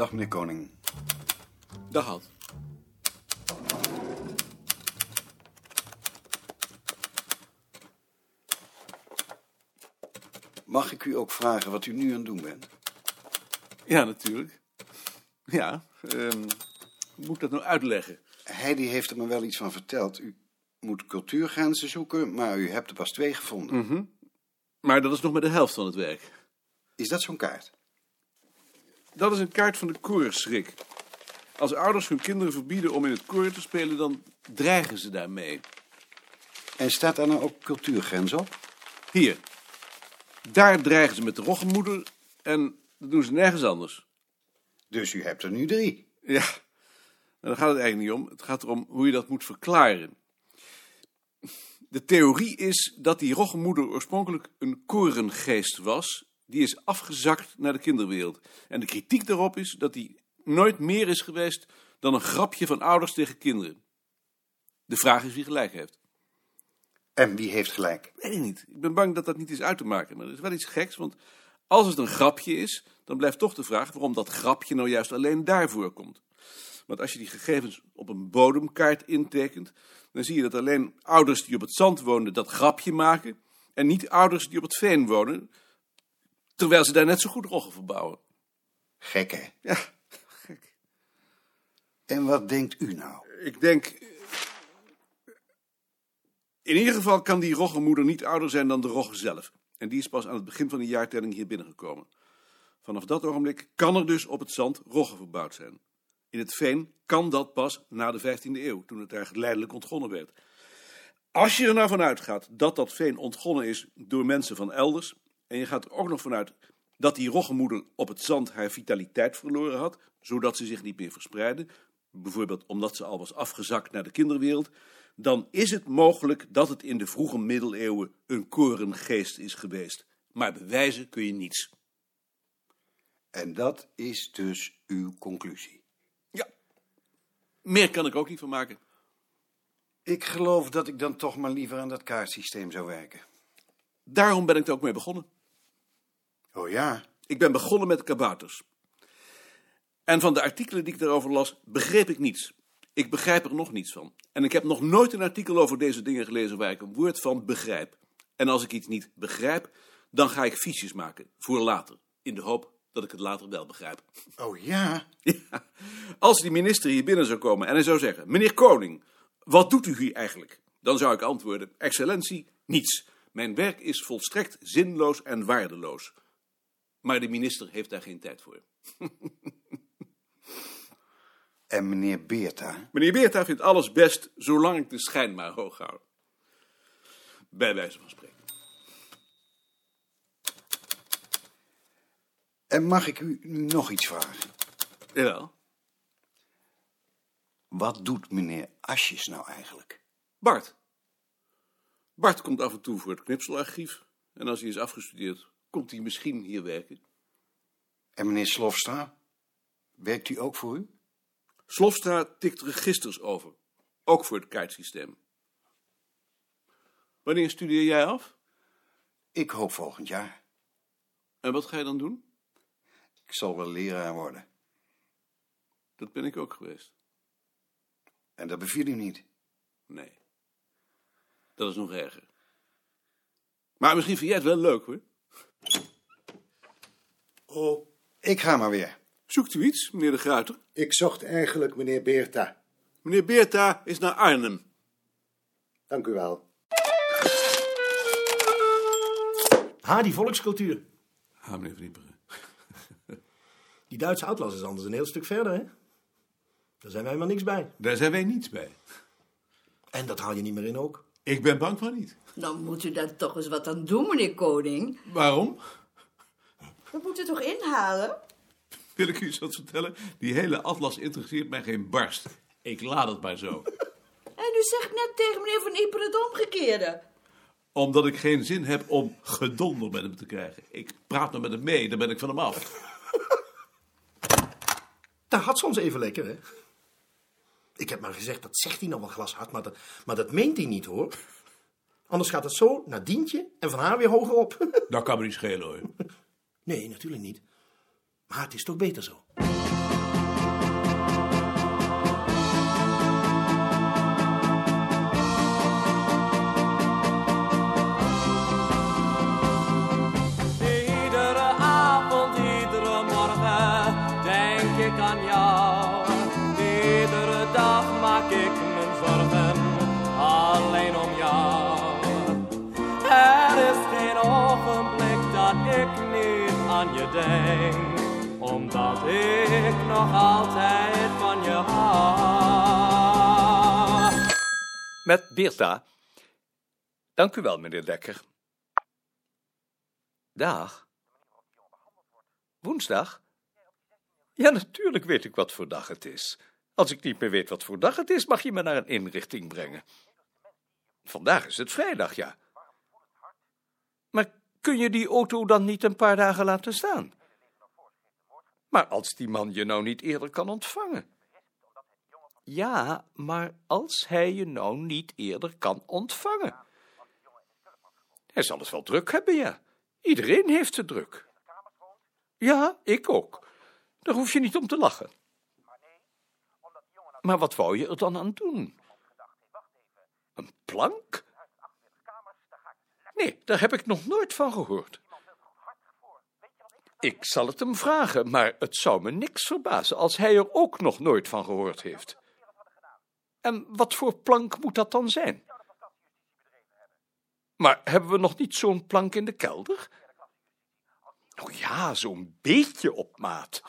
Dag, meneer Koning. Dag Ad. Mag ik u ook vragen wat u nu aan het doen bent? Ja, natuurlijk. Ja, ehm, hoe moet ik dat nou uitleggen? Heidi heeft er me wel iets van verteld. U moet cultuurgrenzen zoeken, maar u hebt er pas twee gevonden. Maar dat is nog maar de helft van het werk. Is dat zo'n kaart? Dat is een kaart van de koorschrik. Als ouders hun kinderen verbieden om in het koor te spelen, dan dreigen ze daarmee. En staat daar nou ook cultuurgrens op? Hier. Daar dreigen ze met de roggenmoeder en dat doen ze nergens anders. Dus u hebt er nu drie. Ja, daar gaat het eigenlijk niet om. Het gaat erom hoe je dat moet verklaren. De theorie is dat die roggenmoeder oorspronkelijk een korengeest was. Die is afgezakt naar de kinderwereld. En de kritiek daarop is dat die nooit meer is geweest dan een grapje van ouders tegen kinderen. De vraag is wie gelijk heeft. En wie heeft gelijk? Weet ik niet. Ik ben bang dat dat niet is uit te maken. Maar er is wel iets geks, want als het een grapje is, dan blijft toch de vraag waarom dat grapje nou juist alleen daarvoor komt. Want als je die gegevens op een bodemkaart intekent, dan zie je dat alleen ouders die op het zand wonen dat grapje maken en niet ouders die op het veen wonen, terwijl ze daar net zo goed roggen verbouwen. Gek, hè? Ja, gek. En wat denkt u nou? Ik denk. In ieder geval kan die roggenmoeder niet ouder zijn dan de rogge zelf. En die is pas aan het begin van de jaartelling hier binnengekomen. Vanaf dat ogenblik kan er dus op het zand rogge verbouwd zijn. In het veen kan dat pas na de 15e eeuw, toen het daar geleidelijk ontgonnen werd. Als je er nou vanuit gaat dat dat veen ontgonnen is door mensen van elders, en je gaat er ook nog vanuit dat die roggenmoeder op het zand haar vitaliteit verloren had, zodat ze zich niet meer verspreidde, bijvoorbeeld omdat ze al was afgezakt naar de kinderwereld, dan is het mogelijk dat het in de vroege middeleeuwen een korengeest is geweest. Maar bewijzen kun je niets. En dat is dus uw conclusie. Ja, meer kan ik ook niet van maken. Ik geloof dat ik dan toch maar liever aan dat kaartsysteem zou werken. Daarom ben ik er ook mee begonnen. Oh ja? Ik ben begonnen met kabouters. En van de artikelen die ik daarover las, begreep ik niets. Ik begrijp er nog niets van. En ik heb nog nooit een artikel over deze dingen gelezen waar ik een woord van begrijp. En als ik iets niet begrijp, dan ga ik fiches maken voor later. In de hoop dat ik het later wel begrijp. Oh ja? Ja, als die minister hier binnen zou komen en hij zou zeggen: Meneer Koning, wat doet u hier eigenlijk? Dan zou ik antwoorden: Excellentie, niets. Mijn werk is volstrekt zinloos en waardeloos. Maar de minister heeft daar geen tijd voor. En meneer Beerta? Meneer Beerta vindt alles best, zolang ik de schijn maar hoog hou. Bij wijze van spreken. En mag ik u nog iets vragen? Jawel. Wat doet meneer Asjes nou eigenlijk? Bart. Bart komt af en toe voor het knipselarchief. En als hij is afgestudeerd, komt hij misschien hier werken. En meneer Slofstra? Werkt u ook voor u? Slofstra tikt registers over. Ook voor het kaartsysteem. Wanneer studeer jij af? Ik hoop volgend jaar. En wat ga je dan doen? Ik zal wel leraar worden. Dat ben ik ook geweest. En dat beviel u niet. Nee. Dat is nog erger. Maar misschien vind jij het wel leuk hoor. Oh, Ik ga maar weer. Zoekt u iets, meneer de Gruiter? ik zocht eigenlijk meneer Beerta. Meneer Beerta is naar Arnhem. Dank u wel. Ha, die volkscultuur. Ha, meneer Vriemperen. Die Duitse atlas is anders een heel stuk verder, hè? Daar zijn wij maar niks bij. Daar zijn wij niets bij. En dat haal je niet meer in ook. Ik ben bang van niet. Dan moet u daar toch eens wat aan doen, meneer Koning. Waarom? We moeten toch inhalen? Wil ik u eens wat vertellen? Die hele atlas interesseert mij geen barst. Ik laat het maar zo. En u zegt net tegen meneer Van Ieper het omgekeerde. Omdat ik geen zin heb om gedonder met hem te krijgen. Ik praat maar met hem mee, dan ben ik van hem af. Dat had soms even lekker, hè? Ik heb maar gezegd, dat zegt hij nou wel glashard, maar dat, maar dat meent hij niet, hoor. Anders gaat het zo naar Dientje en van haar weer hoger op. Dat kan me niet schelen hoor. Nee, natuurlijk niet. Maar het is toch beter zo. Ik nog altijd van je hou. Met Beerta. Dank u wel, meneer Dekker. Dag. Woensdag? Ja, natuurlijk weet ik wat voor dag het is. Als ik niet meer weet wat voor dag het is, mag je me naar een inrichting brengen. Vandaag is het vrijdag, ja. Maar kun je die auto dan niet een paar dagen laten staan? Maar als die man je nou niet eerder kan ontvangen. Ja, maar als hij je nou niet eerder kan ontvangen. Hij zal het wel druk hebben, ja. Iedereen heeft het druk. Ja, ik ook. Daar hoef je niet om te lachen. Maar wat wou je er dan aan doen? Een plank? Nee, daar heb ik nog nooit van gehoord. Ik zal het hem vragen, maar het zou me niks verbazen als hij er ook nog nooit van gehoord heeft. En wat voor plank moet dat dan zijn? Maar hebben we nog niet zo'n plank in de kelder? Oh ja, zo'n beetje op maat.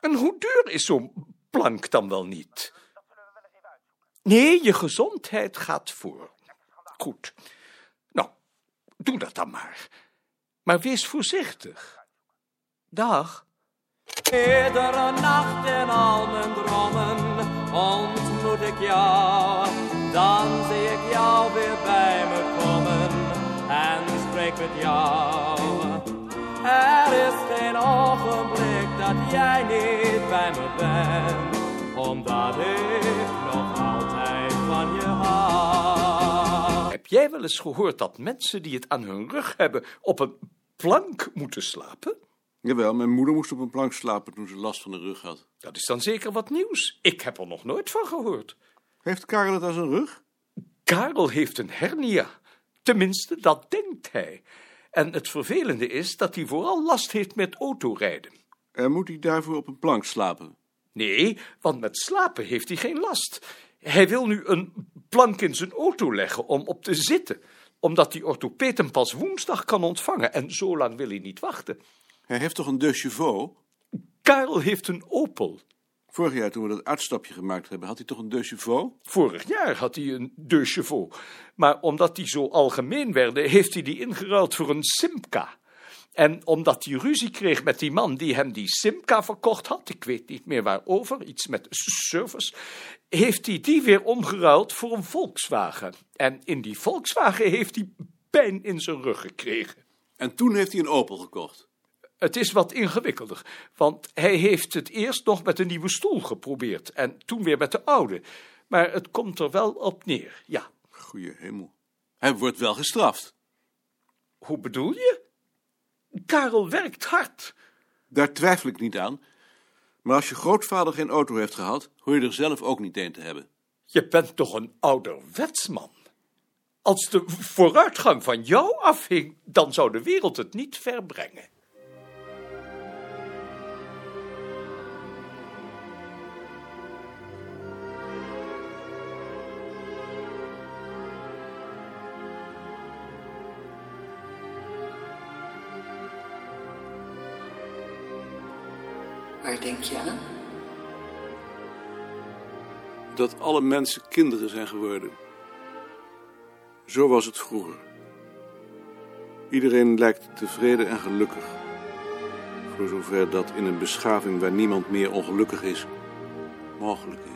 En hoe duur is zo'n plank dan wel niet? Nee, je gezondheid gaat voor. Goed. Nou, doe dat dan maar. Maar wees voorzichtig. Dag. Iedere nacht in al mijn dromen ontmoet ik jou. Dan zie ik jou weer bij me komen en spreek met jou. Er is geen ogenblik dat jij niet bij me bent, omdat ik Heb jij wel eens gehoord dat mensen die het aan hun rug hebben op een plank moeten slapen? Jawel, mijn moeder moest op een plank slapen toen ze last van de rug had. Dat is dan zeker wat nieuws. Ik heb er nog nooit van gehoord. Heeft Karel het aan zijn rug? Karel heeft een hernia. Tenminste, dat denkt hij. En het vervelende is dat hij vooral last heeft met autorijden. En moet hij daarvoor op een plank slapen? Nee, want met slapen heeft hij geen last. Hij wil nu een plank in zijn auto leggen om op te zitten, omdat die orthopeet hem pas woensdag kan ontvangen en zo lang wil hij niet wachten. Hij heeft toch een deux chevaux? Karel heeft een Opel. Vorig jaar toen we dat uitstapje gemaakt hebben, had hij toch een deux chevaux? Vorig jaar had hij een deux chevaux. Maar omdat die zo algemeen werden, heeft hij die ingeruild voor een Simca. En omdat hij ruzie kreeg met die man die hem die Simca verkocht had, ik weet niet meer waarover, iets met service, heeft hij die weer omgeruild voor een Volkswagen. En in die Volkswagen heeft hij pijn in zijn rug gekregen. En toen heeft hij een Opel gekocht. Het is wat ingewikkelder, want hij heeft het eerst nog met een nieuwe stoel geprobeerd en toen weer met de oude. Maar het komt er wel op neer, ja. Goeie hemel. Hij wordt wel gestraft. Hoe bedoel je? Karel werkt hard. Daar twijfel ik niet aan. Maar als je grootvader geen auto heeft gehad, hoor je er zelf ook niet een te hebben. Je bent toch een ouderwetsman? Als de vooruitgang van jou afhing, dan zou de wereld het niet ver Waar denk je aan? Dat alle mensen kinderen zijn geworden. Zo was het vroeger. Iedereen lijkt tevreden en gelukkig. Voor zover dat in een beschaving waar niemand meer ongelukkig is, mogelijk is.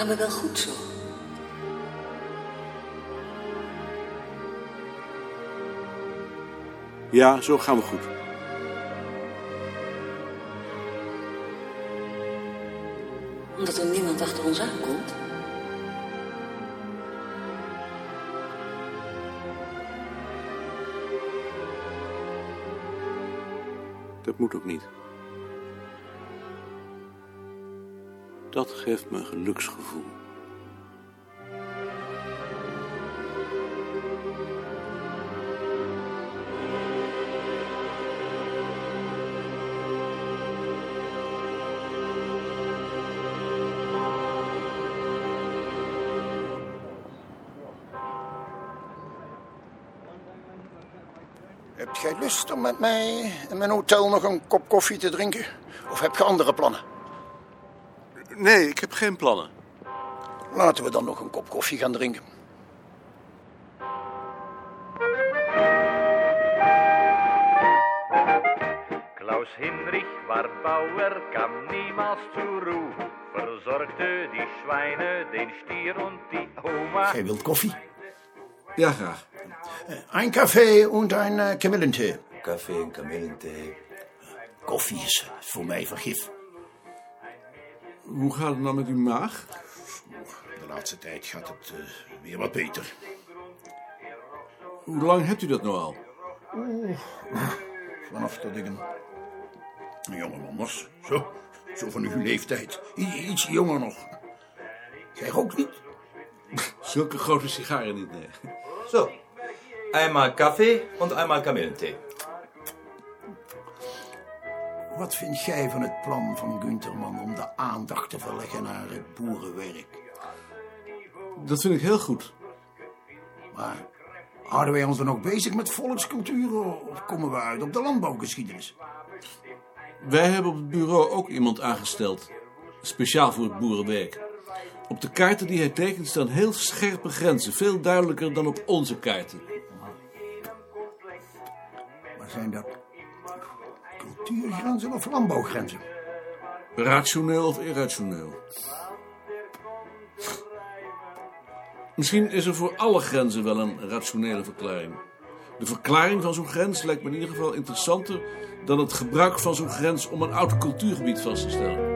gaat me wel goed zo. Ja, zo gaan we goed. Omdat er niemand achter ons aankomt? Dat moet ook niet. Dat geeft me een geluksgevoel. Heb jij lust om met mij in mijn hotel nog een kop koffie te drinken? Of heb je andere plannen? Nee, ik heb geen plannen. Laten we dan nog een kop koffie gaan drinken. Klaus Hinrich war Bauer, kam niemals zur Ruhe, versorgte die Schweine, den Stier und die Oma. Jij wilt koffie? Ja, graag. Een café en een uh, kamillentee. Café en kamillentee. Koffie is voor mij vergif. Hoe gaat het nou met uw maag? De laatste tijd gaat het eh, weer wat beter. Hoe lang hebt u dat nou al? Vanaf dat ik een, een jongeman was. Zo, zo van uw leeftijd. I- iets jonger nog. Jij rookt niet? Zulke grote sigaren niet, nee. So, einmal Kaffee und einmal Kamillentee. Wat vind jij van het plan van Gunterman om de aandacht te verleggen naar het boerenwerk? Dat vind ik heel goed. Maar houden wij ons dan ook bezig met volkscultuur of komen we uit op de landbouwgeschiedenis? Wij hebben op het bureau ook iemand aangesteld. Speciaal voor het boerenwerk. Op de kaarten die hij tekent staan heel scherpe grenzen. Veel duidelijker dan op onze kaarten. Maar zijn dat cultuurgrenzen of landbouwgrenzen? Rationeel of irrationeel? Misschien is er voor alle grenzen wel een rationele verklaring. De verklaring van zo'n grens lijkt me in ieder geval interessanter dan het gebruik van zo'n grens om een oud cultuurgebied vast te stellen.